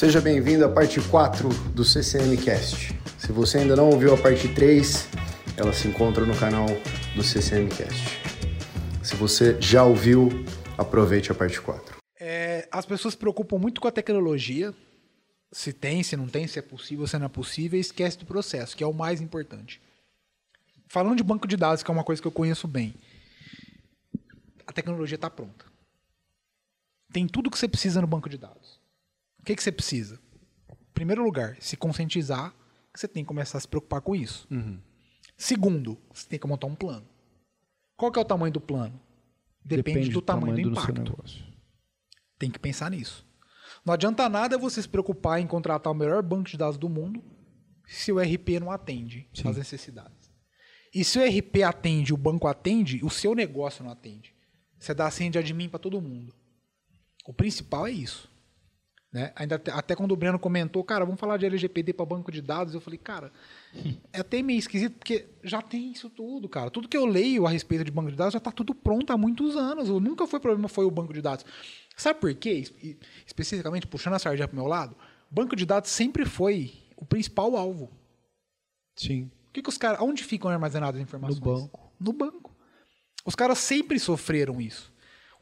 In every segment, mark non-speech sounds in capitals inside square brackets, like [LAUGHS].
Seja bem-vindo à parte 4 do CCM Cast. Se você ainda não ouviu a parte 3, ela se encontra no canal do CCM Cast. Se você já ouviu, aproveite a parte 4. É, as pessoas se preocupam muito com a tecnologia, se tem, se não tem, se é possível, se não é possível, e esquece do processo, que é o mais importante. Falando de banco de dados, que é uma coisa que eu conheço bem, a tecnologia está pronta. Tem tudo que você precisa no banco de dados. O que, que você precisa? Em primeiro lugar, se conscientizar que você tem que começar a se preocupar com isso. Segundo, você tem que montar um plano. Qual que é o tamanho do plano? Depende, do, tamanho, do seu impacto. Tem que pensar nisso. Não adianta nada você se preocupar em contratar o melhor banco de dados do mundo se o RP não atende às necessidades. E se o RP atende, o banco atende, o seu negócio não atende. Você dá senha de admin para todo mundo. O principal é isso. Né? Ainda até, até quando o Breno comentou, cara, vamos falar de LGPD para banco de dados, eu falei, cara, [LAUGHS] é até meio esquisito, porque já tem isso tudo, cara. Tudo que eu leio a respeito de banco de dados já está tudo pronto há muitos anos. Nunca foi problema, foi o banco de dados. Sabe por quê? Es- Especificamente, puxando a sardinha para o meu lado, banco de dados sempre foi o principal alvo. Sim. O que, que os caras. Onde ficam armazenadas as informações? No banco. No banco. Os caras sempre sofreram isso.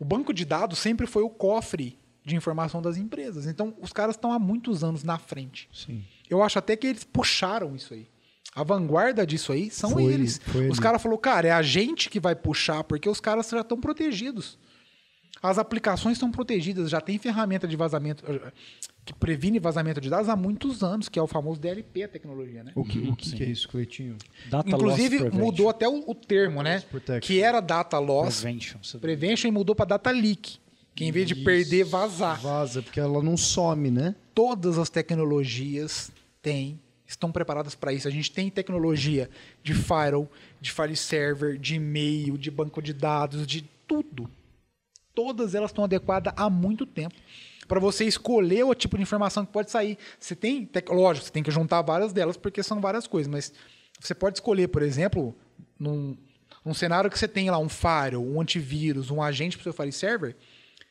O banco de dados sempre foi o cofre de informação das empresas. Então, os caras estão há muitos anos na frente. Sim. Eu acho até que eles puxaram isso aí. A vanguarda disso aí são Foi- eles. foi Os caras falaram, cara, é a gente que vai puxar, porque os caras já estão protegidos. As aplicações estão protegidas, já tem ferramenta de vazamento eh, que previne vazamento de dados há muitos anos, que é o famoso DLP, a tecnologia, né? O que, o que, que é isso, Cleitinho? Data Inclusive, mudou até o, o termo, né? Protection. Que era data loss Prevention. Prevention e mudou para data leak. Que em vez de perder, vazar. Vaza, porque ela não some, né? Todas as tecnologias têm, estão preparadas para isso. A gente tem tecnologia de firewall, de file server, de e-mail, de banco de dados, de tudo. Todas elas estão adequadas há muito tempo. Para você escolher o tipo de informação que pode sair. Você tem, lógico, você tem que juntar várias delas porque são várias coisas, mas você pode escolher, por exemplo, num, num cenário que você tem lá um firewall, um antivírus, um agente para o seu file server,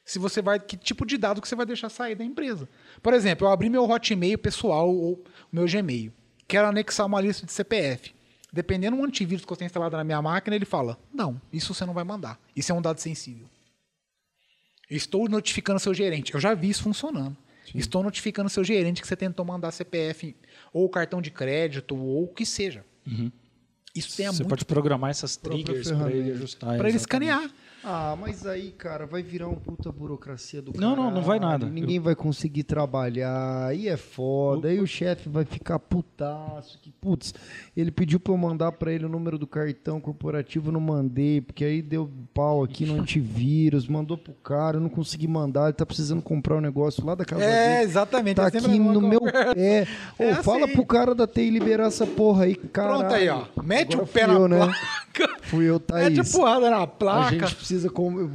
se você vai que tipo de dado que você vai deixar sair da empresa. Por exemplo, eu abri meu Hotmail pessoal ou o meu Gmail, quero anexar uma lista de CPF. Dependendo do antivírus que eu tenho instalado na minha máquina, ele fala: "Não, isso você não vai mandar. Isso é um dado sensível." Estou notificando seu gerente. Eu já vi isso funcionando. Estou notificando seu gerente que você tentou mandar CPF ou cartão de crédito ou o que seja. Isso tem Você muito pode programar essas triggers para ele ajustar. para ele escanear. Ah, mas aí, cara, vai virar um puta burocracia do Não, não, não vai caralho, nada. Ninguém vai conseguir trabalhar, aí é foda, aí o chefe vai ficar putaço, que putz, ele pediu pra eu mandar pra ele o número do cartão corporativo, eu não mandei, porque aí deu pau aqui no antivírus, mandou pro cara, eu não consegui mandar, ele tá precisando comprar um negócio lá da casa É, dele. exatamente. Tá é aqui no meu conversa. pé. [LAUGHS] Ô, É fala assim. pro cara da TI liberar essa porra aí, caralho. Pronto aí, ó. Mete Agora o pé na eu, né? Fui eu, Thaís. Mete a porrada na A placa. gente precisa como.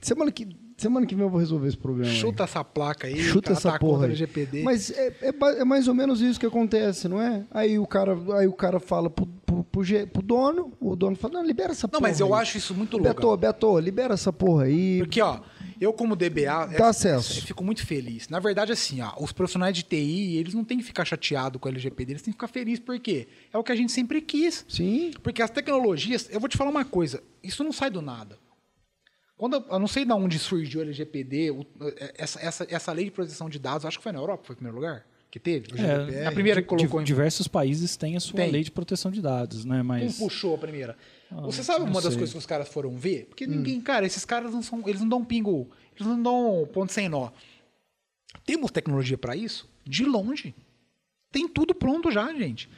Semana que, semana que vem eu vou resolver esse problema. aí. Chuta essa placa aí. Chuta cara essa tá porra aí. LGPD. Mas é, é é mais ou menos isso que acontece, não é? Aí o cara, aí o cara fala pro, pro, pro pro dono, o dono fala, não, libera essa Não, porra mas eu aí. acho isso muito louco. Beto, Beto, libera essa porra aí. Porque, ó, eu como DBA... Dá acesso. Eu fico muito feliz. Na verdade, assim, ó, os profissionais de TI, eles não têm que ficar chateados com o LGPD, eles têm que ficar felizes. Por quê? É o que a gente sempre quis. Sim. Porque as tecnologias, eu vou te falar uma coisa, isso não sai do nada. Quando eu, eu não sei de onde surgiu o LGPD, o- essa, essa, essa lei de proteção de dados, acho que foi na Europa, foi o primeiro lugar que teve. O GDPR. É, a primeira que colocou em Diversos países têm a sua Tem. lei de proteção de dados, né? Quem Mas puxou a primeira? Ah, Você sabe uma das sei. coisas que os caras foram ver? Porque Hum. ninguém, cara, esses caras não são, eles não dão pingo, eles não dão ponto sem nó. Temos tecnologia para isso? De longe. Tem tudo pronto já, gente.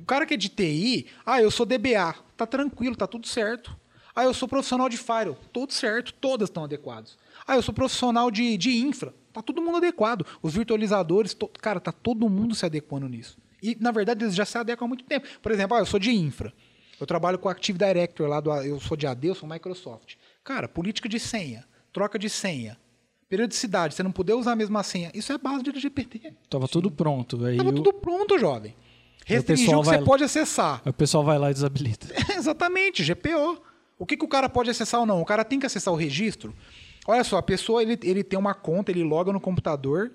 O cara que é de TI, ah, eu sou DBA, tá tranquilo, tá tudo certo. Ah, eu sou profissional de firewall, tudo certo, todas estão adequadas. Ah, eu sou profissional de, de infra, tá todo mundo adequado. Os virtualizadores, to- cara, tá todo mundo se adequando nisso. E, na verdade, eles já se adequam há muito tempo. Por exemplo, ah, eu sou de infra. Eu trabalho com o Active Directory lá do. Eu sou de AD, eu sou Microsoft. Cara, política de senha, troca de senha, periodicidade, você não poder usar a mesma senha. Isso é base de LGPD. tava tudo pronto. Aí Tava o, tudo pronto, jovem. Restringiu pessoal o que você vai- pode acessar. aí o pessoal vai lá e desabilita. [LAUGHS] Exatamente, GPO. O que, que o cara pode acessar ou não? O cara tem que acessar o registro. Olha só, a pessoa ele, ele tem uma conta, ele loga no computador,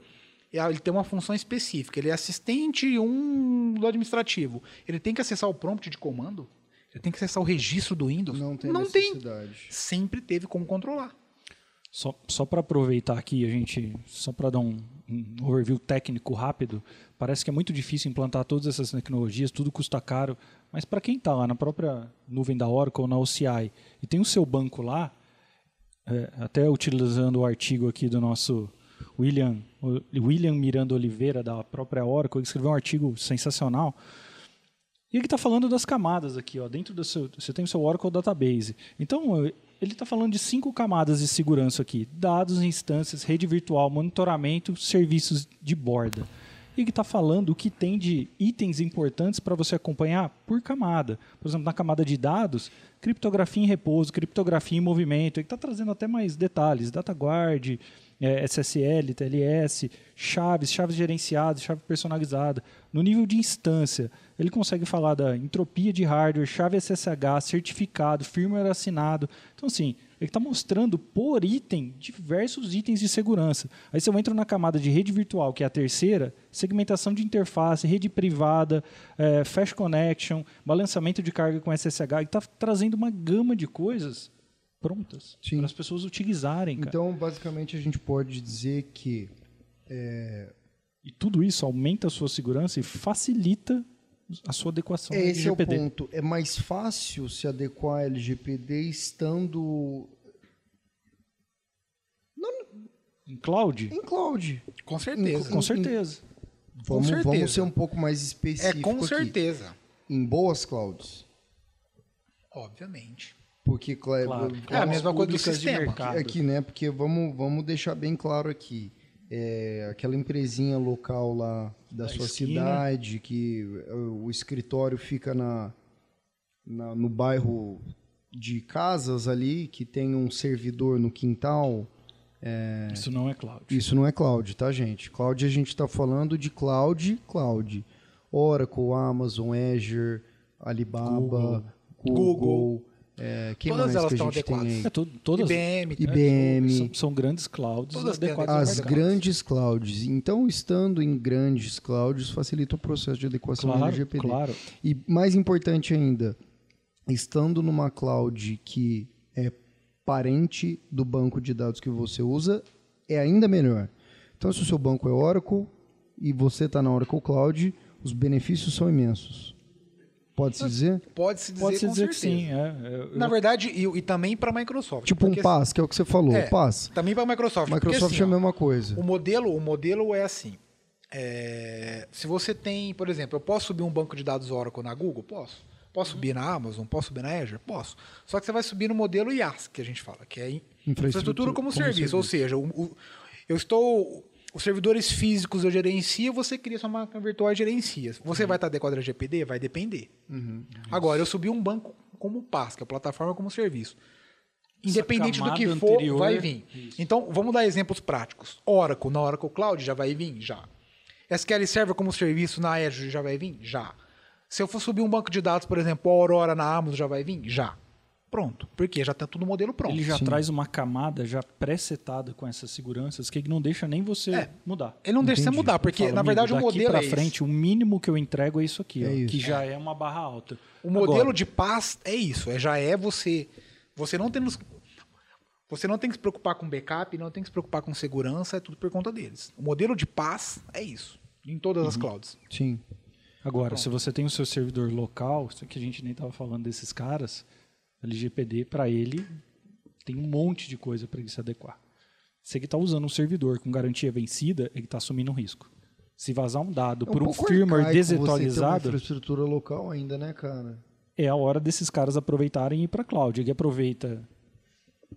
ele tem uma função específica. Ele é assistente um do administrativo. Ele tem que acessar o prompt de comando? Ele tem que acessar o registro do Windows? Não tem Não tem. necessidade. Sempre teve como controlar. Só, só para aproveitar aqui, a gente, só para dar um, um overview técnico rápido, parece que é muito difícil implantar todas essas tecnologias, tudo custa caro, mas para quem está lá na própria nuvem da Oracle, na OCI, e tem o seu banco lá, é, até utilizando o artigo aqui do nosso William, William Miranda Oliveira, da própria Oracle, ele escreveu um artigo sensacional, e ele está falando das camadas aqui, ó, dentro do seu, você tem o seu Oracle Database. Então, ele está falando de cinco camadas de segurança aqui: dados, instâncias, rede virtual, monitoramento, serviços de borda. E ele está falando o que tem de itens importantes para você acompanhar por camada. Por exemplo, na camada de dados, criptografia em repouso, criptografia em movimento. Ele está trazendo até mais detalhes: DataGuard, é, SSL, TLS, chaves, chaves gerenciadas, chave personalizada. No nível de instância, ele consegue falar da entropia de hardware, chave SSH, certificado, firmware assinado. Então, assim, ele está mostrando por item diversos itens de segurança. Aí você entra na camada de rede virtual, que é a terceira, segmentação de interface, rede privada, é, fast connection, balanceamento de carga com SSH. Ele está trazendo uma gama de coisas prontas Sim. para as pessoas utilizarem. Cara. Então, basicamente, a gente pode dizer que E tudo isso aumenta a sua segurança e facilita a sua adequação ao esse é o LGPD. ponto. É mais fácil se adequar a LGPD estando Em cloud? em cloud. Com certeza. Com certeza. Vamos, certeza. vamos ser um pouco mais É específico com aqui. certeza. Em boas clouds. Obviamente. Porque cla- Claro. É a mesma coisa do públicas de sistema. mercado. aqui, né? Porque vamos, vamos deixar bem claro aqui. É, aquela empresinha local lá da, Da sua esquina. cidade, que o, o escritório fica na, na- no bairro de casas ali, que tem um servidor no quintal. Isso não é cloud. Isso não é cloud, tá, gente? Cloud a gente está falando de cloud, cloud. Oracle, Amazon, Azure, Alibaba, Google. Google. É, quem Todas mais elas que a estão adequadas. aí? É, to- todas IBM. IBM. são, são grandes clouds Todas adequadas As grandes clouds. Então, estando em grandes clouds, facilita o processo de adequação Claro, LGPD. claro. E mais importante ainda, estando numa cloud que é parente do banco de dados que você usa, é ainda melhor. Então, se o seu banco é Oracle e você está na Oracle Cloud, os benefícios são imensos. Pode-se dizer? Pode-se dizer, Pode-se com dizer que certeza. sim. É, eu- Na verdade, e, e também para a Microsoft. Tipo um porque- PAS, que é o que você falou. É, PAS. Também para a Microsoft. porque, Microsoft assim, é a mesma coisa. O modelo, o modelo é assim. é, se você tem, por exemplo, eu posso subir um banco de dados Oracle na Google? Posso. Posso subir na Amazon? Posso subir na Azure? Posso. Só que você vai subir no modelo IaaS, que a gente fala, que é in- infraestrutura como, serviço. Ou seja, o- o- eu estou. Os servidores físicos eu gerencio, você cria sua máquina virtual e gerencia. Você vai estar adequado ao LGPD? Vai depender. Agora, eu subi um banco como PaaS, que é a plataforma como serviço. Independente do que for, anterior, vai vir. Então, vamos dar exemplos práticos. Oracle, na Oracle Cloud já vai vir? Já. SQL Server como serviço na Azure já vai vir? Já. Se eu for subir um banco de dados, por exemplo, a Aurora na Amazon já vai vir? Já. Pronto. Porque já está tudo modelo pronto. Ele já Sim. traz uma camada já pré-setada com essas seguranças que não deixa nem você É. mudar. Ele não deixa você Entendi. mudar, porque Fala, na verdade amigo, o daqui modelo pra é frente, o mínimo que eu entrego é isso aqui, É ó, isso. que já é. uma barra alta. O modelo Agora, de paz é isso. É, já é você. Você não tem Você não tem que se preocupar com backup, não tem que se preocupar com segurança, é tudo por conta deles. O modelo de paz é isso. Em todas Uhum. as clouds. Sim. Agora, se você tem o seu servidor local, isso que a gente nem estava falando desses caras, LGPD para ele tem um monte de coisa para ele se adequar. Se ele está usando um servidor com garantia vencida, ele está assumindo um risco. Se vazar um dado É por um firmware arcaico Você uma desatualizado, infraestrutura local ainda, né, cara? é a hora desses caras aproveitarem e ir para cloud. Ele aproveita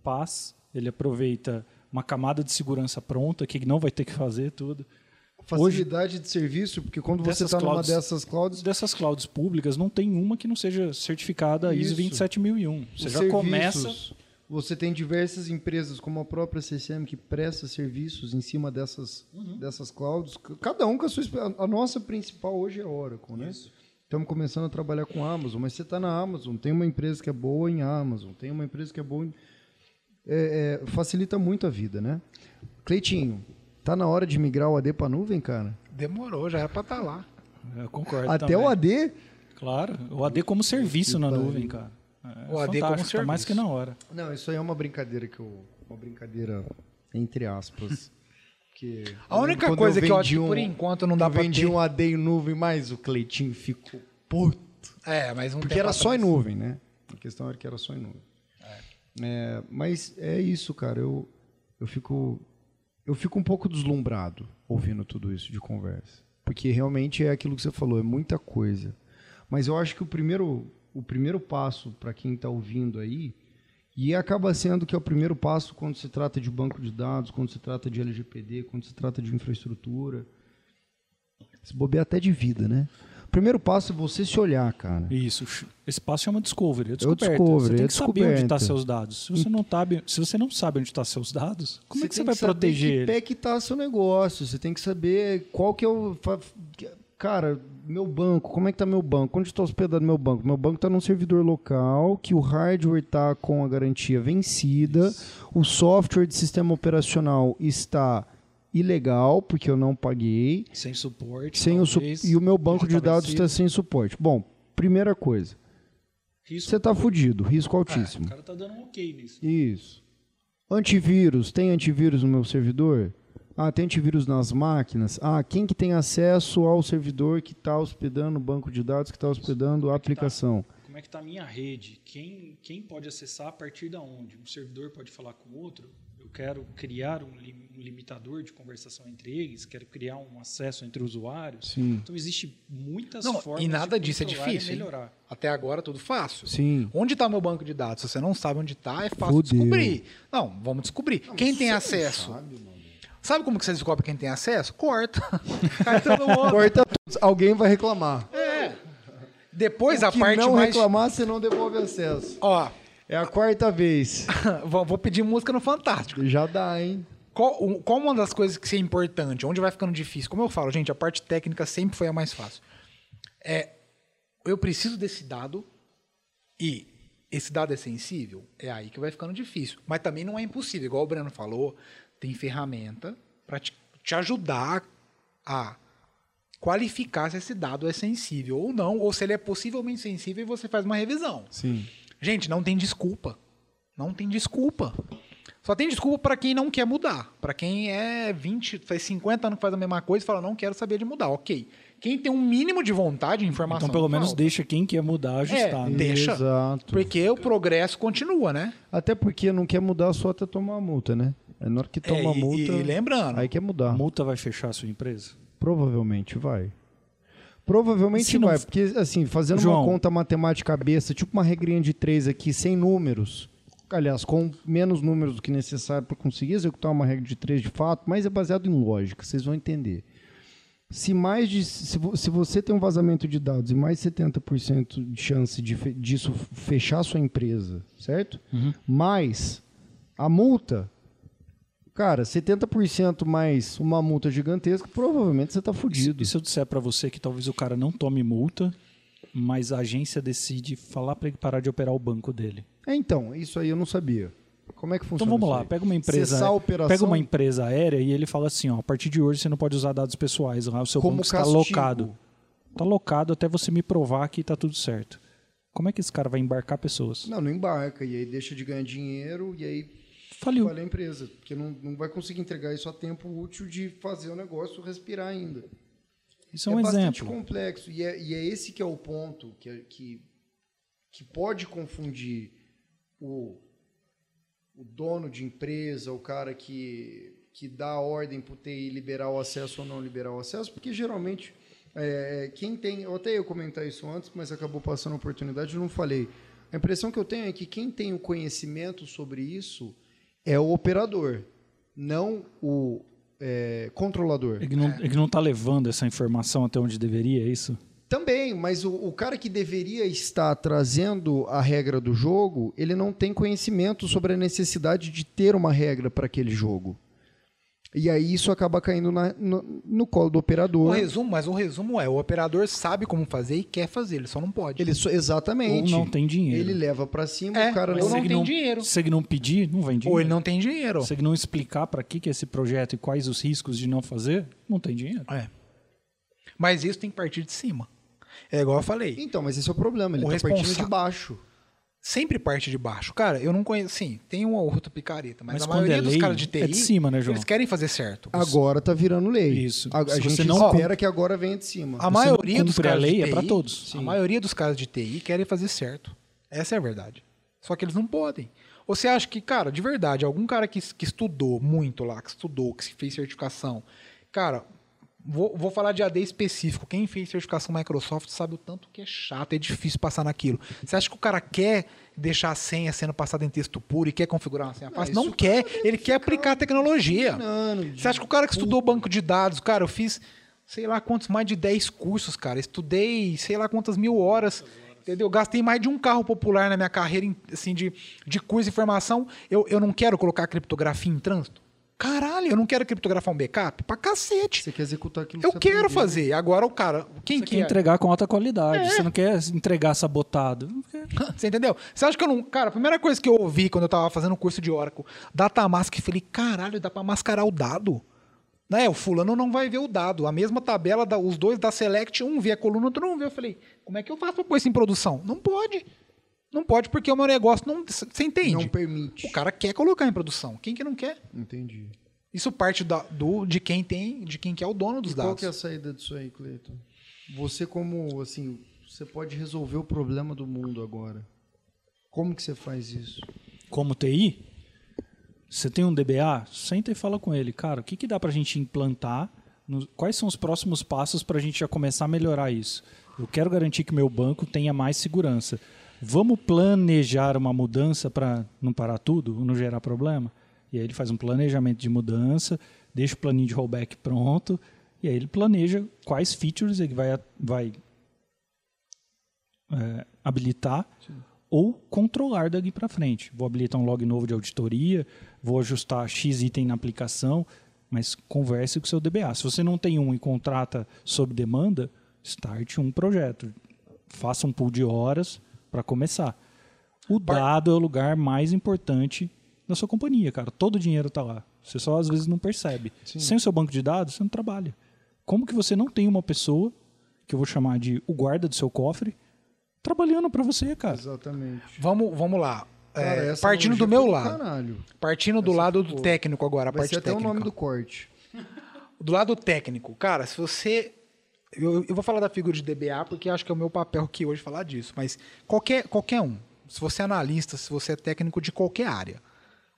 paz, ele aproveita uma camada de segurança pronta, que ele não vai ter que fazer tudo. Facilidade de serviço, porque quando você está numa dessas clouds, Dessas clouds públicas, não tem uma que não seja certificada ISO Isso. 27001. Você os já começa Você tem diversas empresas, como a própria CCM, que presta serviços em cima dessas, Uhum. dessas clouds. Cada um com a sua. A nossa principal hoje é Oracle, né? Estamos começando a trabalhar com a Amazon, mas você está na Amazon, tem uma empresa que é boa em Amazon, tem uma empresa que é boa em. é, é, facilita muito a vida, né? Cleitinho, Tá na hora de migrar o AD pra nuvem, cara? Demorou, já era pra estar lá. Eu concordo Até também. o AD? Claro, o AD como serviço na nuvem, cara. É O AD como tá mais serviço. que na hora. Não, isso aí é uma brincadeira que eu. Uma brincadeira entre aspas. [LAUGHS] Que A única coisa que eu acho que por enquanto não dá eu pra vendi ter- um AD em nuvem, mas o Cleitinho ficou puto. É, mas um Porque era só em nuvem, né? A questão era que era só em nuvem. É, mas é isso, cara. Eu, eu fico eu fico um pouco deslumbrado ouvindo tudo isso de conversa, porque realmente é aquilo que você falou, é muita coisa. Mas eu acho que o primeiro o primeiro passo para quem está ouvindo aí e acaba sendo que é o primeiro passo quando se trata de banco de dados, quando se trata de LGPD, quando se trata de infraestrutura, se bobear até de vida, né? O primeiro passo é você se olhar, cara. Isso. Esse passo chama discovery. É descoberta. discovery, você tem é que saber onde estão descoberta. seus dados. Se você não sabe, se você não sabe onde estão seus dados, como é que você vai saber proteger que ele? pé que tá seu negócio. Você tem que saber qual que é o... Cara, meu banco, como é que tá meu banco? Onde está hospedado meu banco? Meu banco está num servidor local, que o hardware está com a garantia vencida, o software de sistema operacional está ilegal, porque eu não paguei, Sem suporte. sem o su- e o meu banco de tá dados está sem suporte. Bom, primeira coisa, Risco. você está fudido, risco altíssimo. O cara tá dando um ok nisso. Isso. Antivírus, tem antivírus no meu servidor? Ah, tem antivírus nas máquinas? Ah, quem que tem acesso ao servidor que está hospedando o banco de dados, que está hospedando a aplicação? Como é que tá a minha rede? Quem, quem pode acessar a partir da onde? Um servidor pode falar com o outro? Eu quero criar um, lim- limitador de conversação entre eles? Quero criar um acesso entre usuários? Sim. Então, existe muitas Não, formas e nada de disso é difícil. hein? melhorar. Até agora tudo fácil. Sim. Onde está meu banco de dados? Se você não sabe onde está, é fácil Fudeu. descobrir. Não, vamos descobrir. quem tem acesso? Sabe como que você descobre quem tem acesso? Corta. [LAUGHS] Corta todos. Alguém vai reclamar. Depois O a que parte não mais. reclamar, você não devolve acesso. Ó, É a quarta vez. [LAUGHS] vou pedir música no Fantástico. Já dá, hein? Qual, qual uma das coisas que é importante? Onde vai ficando difícil? Como eu falo, gente, a parte técnica sempre foi a mais fácil. É, eu preciso desse dado e esse dado é sensível? É aí que vai ficando difícil. Mas também não é impossível. Igual o Breno falou, tem ferramenta para te, te ajudar a qualificar se esse dado é sensível ou não, ou se ele é possivelmente sensível e você faz uma revisão. Sim. Gente, não tem desculpa. Não tem desculpa. Só tem desculpa para quem não quer mudar. Para quem é 20, faz 50 anos que faz a mesma coisa e fala, não quero saber de mudar. Ok. Quem tem um mínimo de vontade, informação. Então, pelo menos falta. deixa quem quer mudar ajustar. É, né? Deixa. Exato. Porque o progresso continua, né? Até porque não quer mudar só até tomar a multa, né? É na hora que toma É, e- multa. e lembrando, Aí quer mudar. A multa vai fechar a sua empresa? Provavelmente vai. Provavelmente Se não- vai, porque assim, fazendo João. uma conta matemática besta, tipo uma regrinha de três aqui, sem números, aliás, com menos números do que necessário para conseguir executar uma regra de três de fato, mas é baseado em lógica, vocês vão entender. Se mais de se, se você tem um vazamento de dados e mais de 70% de chance de fe- disso fechar sua empresa, certo? Mais a multa, cara, 70% mais uma multa gigantesca, provavelmente você está fudido. E se eu disser para você que talvez o cara não tome multa, mas a agência decide falar para ele parar de operar o banco dele? É, então, isso aí eu não sabia. Como é que funciona Então vamos lá, pega uma empresa, Cessar a operação pega uma empresa aérea e ele fala assim, ó, a partir de hoje você não pode usar dados pessoais, lá o seu Como banco está castigo. locado. Está locado até você me provar que está tudo certo. Como é que esse cara vai embarcar pessoas? Não, não embarca. E aí deixa de ganhar dinheiro e aí Faliu. falha a empresa. Porque não, não vai conseguir entregar isso a tempo útil de fazer o negócio respirar ainda. Isso é um bastante exemplo. complexo. E é, e é esse que é o ponto que, é- que, que pode confundir o, o dono de empresa, o cara que, que dá a ordem para o TI liberar o acesso ou não liberar o acesso, porque geralmente é, quem tem. Eu até ia comentar isso antes, mas acabou passando a oportunidade, eu não falei. A impressão que eu tenho é que quem tem o conhecimento sobre isso é o operador, não o é, controlador. Ele não, ele não tá levando essa informação até onde deveria, é isso? Também, mas o, o cara que deveria estar trazendo a regra do jogo, ele não tem conhecimento sobre a necessidade de ter uma regra para aquele jogo. E aí isso acaba caindo na- no, no colo do operador. resumo, mas o resumo é, o operador sabe como fazer e quer fazer, ele só não pode. Ele só- exatamente. Ou não tem dinheiro. Ele leva pra cima, É, o cara ou não, não Se tem não- dinheiro. Se ele não pedir, não vem dinheiro. Ou ele não tem dinheiro. Se ele não explicar para que, que é esse projeto e quais os riscos de não fazer, não tem dinheiro. É. Mas isso tem que partir de cima. É igual eu falei. Então, mas esse é o problema. Ele O tá partindo responsa- de baixo. Sempre parte de baixo. Cara, eu não conheço. Sim, tem um ou outro picareta, mas, Mas a quando maioria é dos lei, caras de TI. é de cima, né, João? Eles querem fazer certo. Agora tá virando lei. Isso. A, a gente você não espera que agora venha de cima. A maioria dos caras lei, de é TI, pra todos. A maioria dos caras de TI querem fazer certo. Essa é a verdade. Só que eles não podem. Ou Você acha que, cara, de verdade, algum cara que, que estudou muito lá, que estudou, que fez certificação, cara, vou, vou falar de AD específico. Quem fez certificação Microsoft sabe o tanto que é chato, é difícil passar naquilo. Você acha que o cara quer deixar a senha sendo passada em texto puro e quer configurar uma senha fácil? isso Não quer. Ele quer aplicar a tecnologia. Você acha que o cara que estudou banco de dados, cara, eu fiz sei lá quantos, mais de 10 cursos, cara. Estudei sei lá quantas mil horas. Entendeu? Gastei mais de um carro popular na minha carreira em- assim, de, de curso e formação. Eu, eu não quero colocar criptografia em trânsito. Caralho, eu não quero criptografar um backup? Pra cacete. Você quer executar aquilo Eu que você quero aprendeu. fazer. Agora o cara. Quem Você que quer é? entregar com alta qualidade. É. Você não quer entregar sabotado. [LAUGHS] Você entendeu? Você acha que eu não. Cara, a primeira coisa que eu ouvi quando eu tava fazendo o curso de Oracle, Datamask, eu falei, caralho, dá pra mascarar o dado. Né? O fulano não vai ver o dado. A mesma tabela, da- os dois da Select, um vê a coluna, outro não vê. Eu falei, como é que eu faço pra pôr isso em produção? Não pode. Não pode porque o meu negócio não. Você entende? Não permite. O cara quer colocar em produção. Quem que não quer? Entendi. Isso parte da- do, de quem tem, de quem que é o dono dos E qual dados. que é a saída disso aí, Cleiton? Você como, assim, você pode resolver o problema do mundo agora. Como que você faz isso? Como TI, você tem um DBA, senta e fala com ele. Cara, o que, que dá pra gente implantar? No- quais são os próximos passos para a gente já começar a melhorar isso? Eu quero garantir que meu banco tenha mais segurança. Vamos planejar uma mudança para não parar tudo, não gerar problema? E aí ele faz um planejamento de mudança, deixa o planinho de rollback pronto, e aí ele planeja quais features ele vai, vai é, habilitar ou controlar daqui para frente. Vou habilitar um log novo de auditoria, vou ajustar X item na aplicação, mas converse com o seu DBA. Se você não tem um e contrata sob demanda, start um projeto. Faça um pool de horas para começar. O dado é o lugar mais importante da sua companhia, cara. Todo o dinheiro está lá. Você só às vezes não percebe. Sem o seu banco de dados, você não trabalha. Como que você não tem uma pessoa, que eu vou chamar de o guarda do seu cofre, trabalhando para você, cara? Exatamente. Vamos, vamos lá. É, Cara, essa partindo do meu foi lado. Caralho. Partindo do Essa lado ficou. do técnico agora, a Vai parte ser até técnica. o nome do corte. Do lado técnico, cara, se você. Eu, eu vou falar da figura de DBA porque acho que é o meu papel aqui hoje falar disso, mas qualquer, qualquer um, se você é analista, se você é técnico de qualquer área,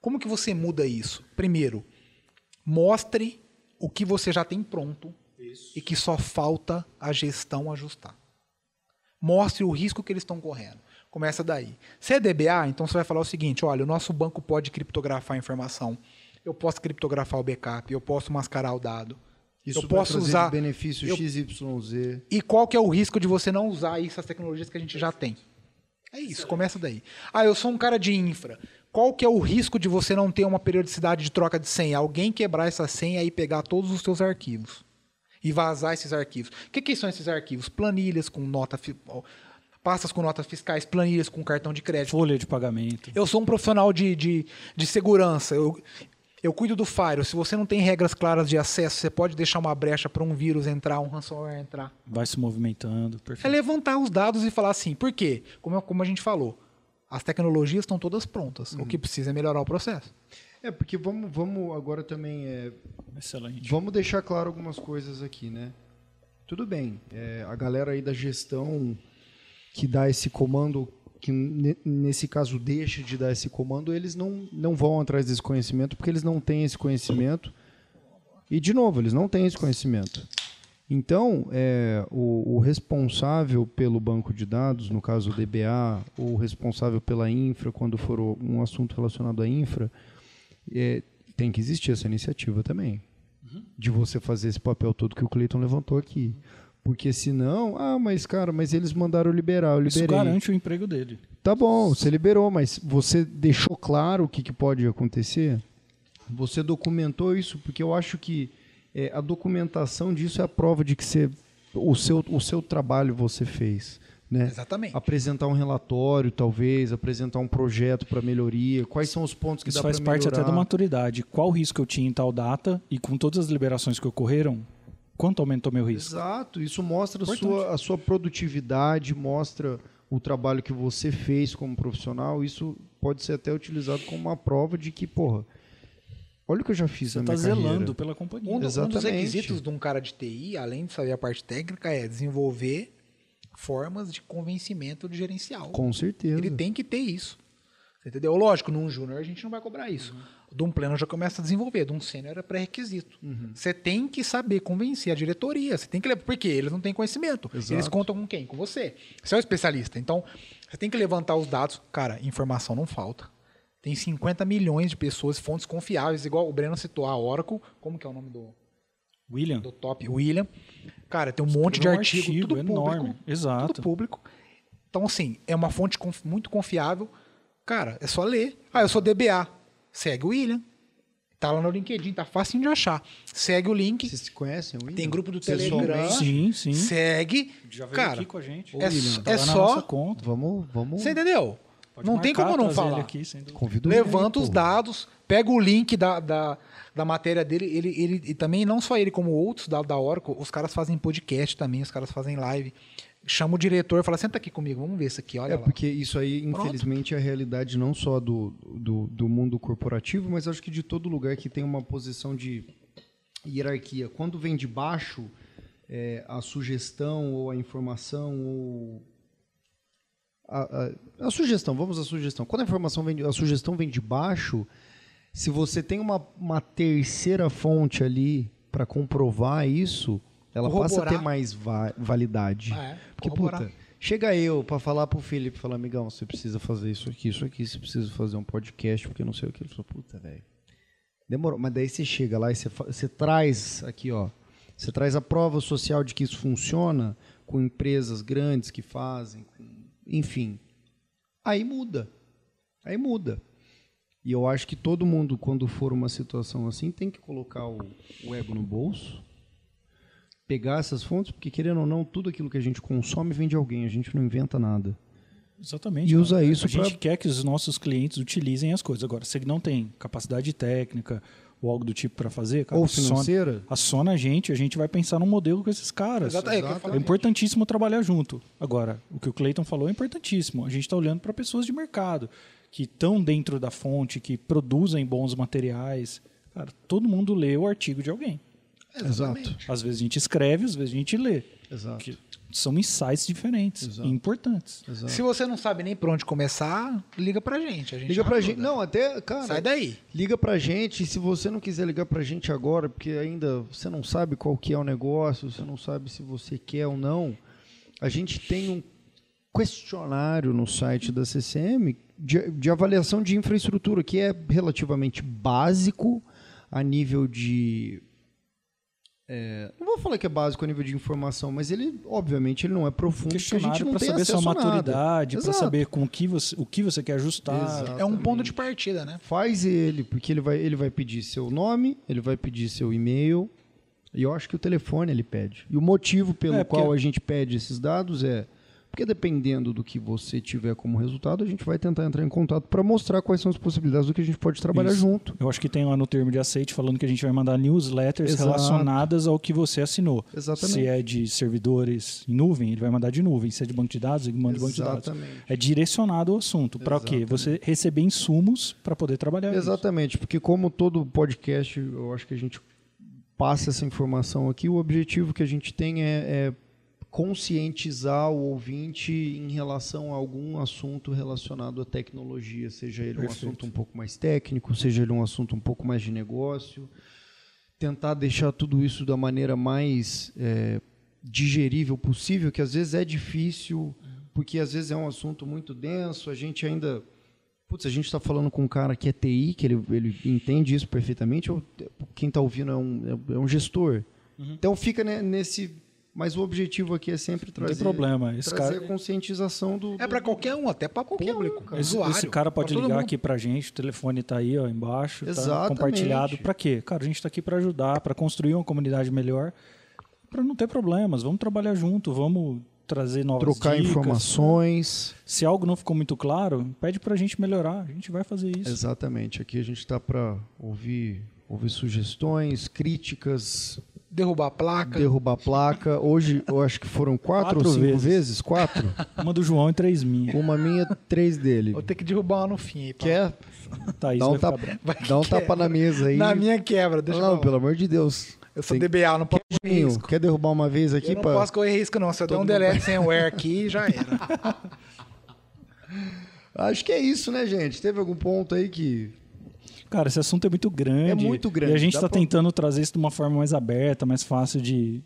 como que você muda isso? Primeiro, mostre o que você já tem pronto e que só falta a gestão ajustar. Mostre o risco que eles estão correndo. Começa daí. Se é DBA, então você vai falar o seguinte: olha, o nosso banco pode criptografar a informação. Eu posso criptografar o backup, eu posso mascarar o dado. Isso eu posso usar. benefício eu- XYZ. E qual que é o risco de você não usar essas tecnologias que a gente já tem? É isso, começa daí. Ah, eu sou um cara de infra. Qual que é o risco de você não ter uma periodicidade de troca de senha? Alguém quebrar essa senha e pegar todos os seus arquivos e vazar esses arquivos. O que, que são esses arquivos? Planilhas com nota, pastas com notas fiscais, planilhas com cartão de crédito. Folha de pagamento. Eu sou um profissional de, de, de segurança. Eu, eu cuido do Fire. Se você não tem regras claras de acesso, você pode deixar uma brecha para um vírus entrar, um ransomware entrar. Vai se movimentando. É Perfeito. levantar os dados e falar assim, por quê? Como, como a gente falou, as tecnologias estão todas prontas. O que precisa é melhorar o processo. É, porque vamos, vamos agora também. é, Excelente. vamos deixar claro algumas coisas aqui, né? Tudo bem. é, a galera aí da gestão que dá esse comando, que ne- nesse caso deixa de dar esse comando, eles não, não vão atrás desse conhecimento porque eles não têm esse conhecimento. E, de novo, eles não têm esse conhecimento. Então, é, o, o responsável pelo banco de dados, no caso o DBA, ou o responsável pela infra, quando for um assunto relacionado à infra, é, tem que existir essa iniciativa também. De você fazer esse papel todo que o Cleiton levantou aqui. Porque senão, ah, mas cara, mas eles mandaram liberar, eu Isso liberei. garante o emprego dele. Tá bom, você liberou, mas você deixou claro o que, que pode acontecer? Você documentou isso porque eu acho que é, a documentação disso é a prova de que você, o, seu, o seu trabalho você fez. Né? Exatamente. Apresentar um relatório, talvez, apresentar um projeto para melhoria. Quais são os pontos que Isso dá faz para parte melhorar? até da maturidade. Qual risco eu tinha em tal data e com todas as liberações que ocorreram, quanto aumentou meu risco? Exato, isso mostra a sua, a sua produtividade, mostra o trabalho que você fez como profissional. Isso pode ser até utilizado como uma prova de que, porra, olha o que eu já fiz Você na está minha carreira. zelando pela companhia. Um, do- um dos Exatamente. requisitos de um cara de TI, além de saber a parte técnica, é desenvolver formas de convencimento de gerencial. Com certeza. Ele tem que ter isso. Você entendeu? Lógico, num júnior a gente não vai cobrar isso. De um pleno já começa a desenvolver, de um sênior é pré-requisito. Uhum. Você tem que saber convencer a diretoria. Você tem que levar, porque eles não têm conhecimento. Exato. Eles contam com quem? Com você. Você é o especialista. Então, você tem que levantar os dados. Cara, informação não falta. Tem 50 milhões de pessoas, fontes confiáveis, igual o Breno citou, a Oracle. Como que é o nome do, William, do top? William. Cara, tem um monte de um artigo, artigo tudo enorme. público. Exato. Tudo público. Então, assim, é uma fonte conf- muito confiável. Cara, é só ler. Ah, eu sou DBA. Segue o William. Tá lá no LinkedIn, tá fácil de achar. Segue o link. Vocês se conhecem, William? Tem grupo do? Telegram. Sim, sim. Segue. Já veio Cara, aqui com a gente. é, William, Tá é lá na só. conta. Vamos, vamos. Você entendeu? Pode não tem como não falar. Aqui. Convido ele Levanta os pô. dados, pega o link da, da, da matéria dele. Ele, ele, e também, não só ele, como outros da, da Oracle, os caras fazem podcast também, os caras fazem live. Chama o diretor e fala: senta aqui comigo, vamos ver isso aqui, olha É lá. porque isso aí, Pronto. infelizmente, é a realidade não só do, do, do mundo corporativo, mas acho que de todo lugar que tem uma posição de hierarquia. Quando vem de baixo, é, a sugestão ou a informação ou a, a- a sugestão, vamos à sugestão. Quando a informação vem, de- a sugestão vem de baixo, se você tem uma, uma terceira fonte ali para comprovar isso, ela passa a ter mais va- validade. Ah, é? Porque, puta, chega eu pra falar pro Felipe, falar, amigão, você precisa fazer isso aqui, isso aqui, você precisa fazer um podcast, porque não sei o que. Ele falou, puta, velho. Demorou. Mas daí você chega lá e você, você traz aqui, ó. Você traz a prova social de que isso funciona com empresas grandes que fazem, enfim. Aí muda. Aí muda. E eu acho que todo mundo, quando for uma situação assim, tem que colocar o, o ego no bolso, pegar essas fontes, porque querendo ou não, tudo aquilo que a gente consome vem de alguém, a gente não inventa nada. Exatamente. E usa isso A gente pra- quer que os nossos clientes utilizem as coisas. Agora, se ele não tem capacidade técnica ou algo do tipo para fazer, cara, ou aciona- financeira. aciona a gente, a gente vai pensar num modelo com esses caras. Exato, é. É importantíssimo trabalhar junto. Agora, o que o Clayton falou é importantíssimo. A gente está olhando para pessoas de mercado que estão dentro da fonte, que produzem bons materiais. Cara, todo mundo lê o artigo de alguém. Exatamente. Às vezes a gente escreve, às vezes a gente lê. Exato. Que são insights diferentes Exato. e importantes. Exato. Se você não sabe nem por onde começar, liga pra gente. A gente Liga pra ajuda. gente. Não, até, cara. Sai daí. Liga pra gente, e se você não quiser ligar pra gente agora, porque ainda você não sabe qual que é o negócio, você não sabe se você quer ou não, a gente tem um questionário no site da CCM de, de avaliação de infraestrutura, que é relativamente básico a nível de. É, não vou falar que é básico a nível de informação, mas ele, obviamente, ele não é profundo, porque a gente Questionário não para tem saber sua maturidade, para saber com o que você, o que você quer ajustar. Exato. É um ponto de partida, né? Faz ele, porque ele vai, ele vai pedir seu nome, ele vai pedir seu e-mail, e eu acho que o telefone ele pede. E o motivo pelo É, porque- qual a gente pede esses dados é porque dependendo do que você tiver como resultado, a gente vai tentar entrar em contato para mostrar quais são as possibilidades do que a gente pode trabalhar Isso. junto. Eu acho que tem lá no termo de aceite falando que a gente vai mandar newsletters Exato. relacionadas ao que você assinou. Exatamente. Se é de servidores em nuvem, ele vai mandar de nuvem. Se é de banco de dados, ele manda de banco de dados. Exatamente. É direcionado ao assunto. Para o quê? Você receber insumos para poder trabalhar. isso. Exatamente, porque como todo podcast, eu acho que a gente passa essa informação aqui, o objetivo que a gente tem é, é conscientizar o ouvinte em relação a algum assunto relacionado à tecnologia, seja ele um Perfeito. assunto um pouco mais técnico, seja ele um assunto um pouco mais de negócio, tentar deixar tudo isso da maneira mais é, digerível possível, que às vezes é difícil, porque às vezes é um assunto muito denso, a gente ainda Putz, a gente está falando com um cara que é TI, que ele, ele entende isso perfeitamente, ou quem está ouvindo é um, é um gestor. Então fica ne- nesse Mas o objetivo aqui é sempre Não trazer, tem problema. Esse trazer cara, a conscientização do. É para qualquer um, até para Qualquer um, público, cara. esse, esse cara pode pra ligar aqui pra gente, o telefone tá aí, ó, embaixo, tá compartilhado. Pra quê? Cara, a gente tá aqui pra ajudar, pra construir uma comunidade melhor, pra não ter problemas. Vamos trabalhar junto, vamos trazer novas trocar dicas. informações. Se algo não ficou muito claro, pede pra gente melhorar. A gente vai fazer isso. Exatamente. Aqui a gente está para ouvir, ouvir sugestões, críticas, Derrubar a placa. derrubar placa. Hoje eu acho que foram quatro, Quatro ou cinco vezes. vezes. Quatro. [LAUGHS] Uma do João e três minhas. Uma minha, três dele. Vou ter que derrubar uma no fim. aí. Quer? Thaís Dá um, tapa, brava. Vai que dá um quer. tapa na mesa aí. Na minha quebra, deixa eu não, pelo amor de Deus. Eu sou Tem- DBA, não posso correr Juninho, risco. Quer derrubar uma vez aqui? Eu não pra- posso correr risco, não. Se eu der um delete [LAUGHS] sem air aqui, já era. Acho que é isso, né, gente? Teve algum ponto aí que. Cara, esse assunto é muito grande. É muito grande, E a gente está pra- tentando trazer isso de uma forma mais aberta, mais fácil de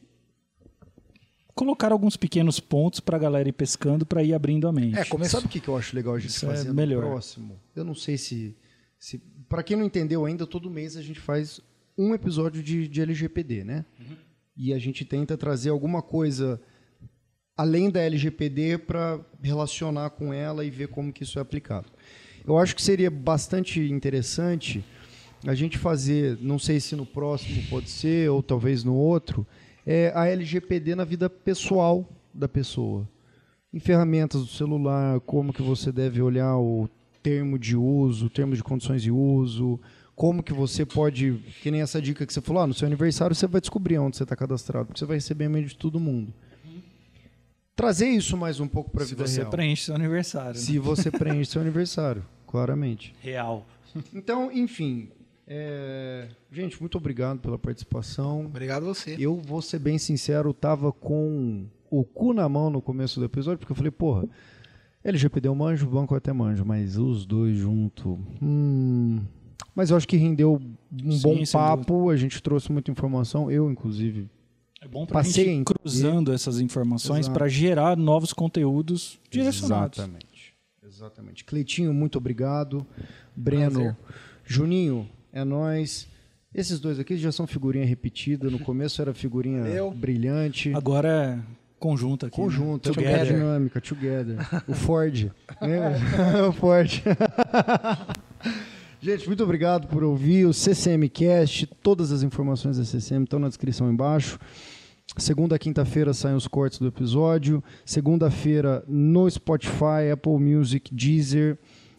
colocar alguns pequenos pontos pra galera ir pescando pra ir abrindo a mente. É, começou. Sabe o que que eu acho legal a gente Isso é fazer no melhor. próximo? Eu não sei se. se para quem não entendeu ainda, todo mês a gente faz um episódio de, de LGPD, né? E a gente tenta trazer alguma coisa além da LGPD para relacionar com ela e ver como que isso é aplicado. Eu acho que seria bastante interessante a gente fazer, não sei se no próximo pode ser, ou talvez no outro, é a LGPD na vida pessoal da pessoa. Em ferramentas do celular, como que você deve olhar o termo de uso, o termo de condições de uso, como que você pode, que nem essa dica que você falou, ah, no seu aniversário você vai descobrir onde você está cadastrado, porque você vai receber e-mail de todo mundo. Trazer isso mais um pouco para a Se vida você real. preenche seu aniversário. né? Se você preenche seu aniversário, [LAUGHS] claramente. Real. Então, enfim, é, gente, muito obrigado pela participação. Obrigado a você. Eu vou ser bem sincero, tava com o cu na mão no começo do episódio, porque eu falei, porra, LGPD eu manjo, banco eu até manjo, mas os dois junto. Hum. Mas eu acho que rendeu um Sim, bom papo, a gente trouxe muita informação, eu inclusive. É bom pra Passei a gente cruzando essas informações pra gerar novos conteúdos direcionados. Exatamente. Exatamente. Cleitinho, muito obrigado. Breno, Prazer. Juninho, é nós. Esses dois aqui já são figurinha repetida. No começo era figurinha brilhante. Agora é conjunto aqui. né? Conjunto, é Together. dinâmica, together. O Ford. Lembra? [LAUGHS] [LAUGHS] o Ford. [LAUGHS] Gente, muito obrigado por ouvir o CCM Cast. Todas as informações da CCM estão na descrição embaixo. Segunda, quinta-feira saem os cortes do episódio. Segunda-feira no Spotify, Apple Music, Deezer.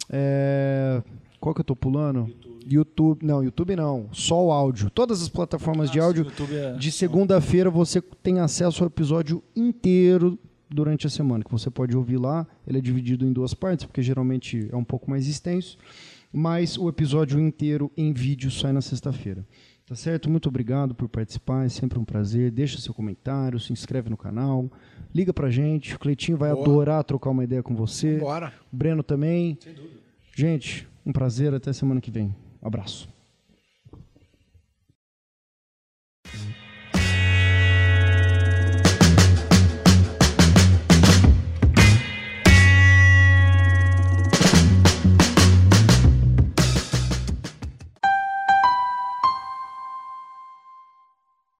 É... Qual que eu tô pulando? YouTube. Não, YouTube não. Só o áudio. Todas as plataformas de Ah, áudio. YouTube é- De segunda-feira você tem acesso ao episódio inteiro durante a semana, que você pode ouvir lá. Ele é dividido em duas partes, porque geralmente é um pouco mais extenso. Mas o episódio inteiro em vídeo sai na sexta-feira. Tá certo? Muito obrigado por participar, é sempre um prazer. Deixa seu comentário, se inscreve no canal, liga pra gente. O Cleitinho vai Boa. adorar trocar uma ideia com você. Bora. O Breno também. Gente, um prazer. Até semana que vem. Abraço.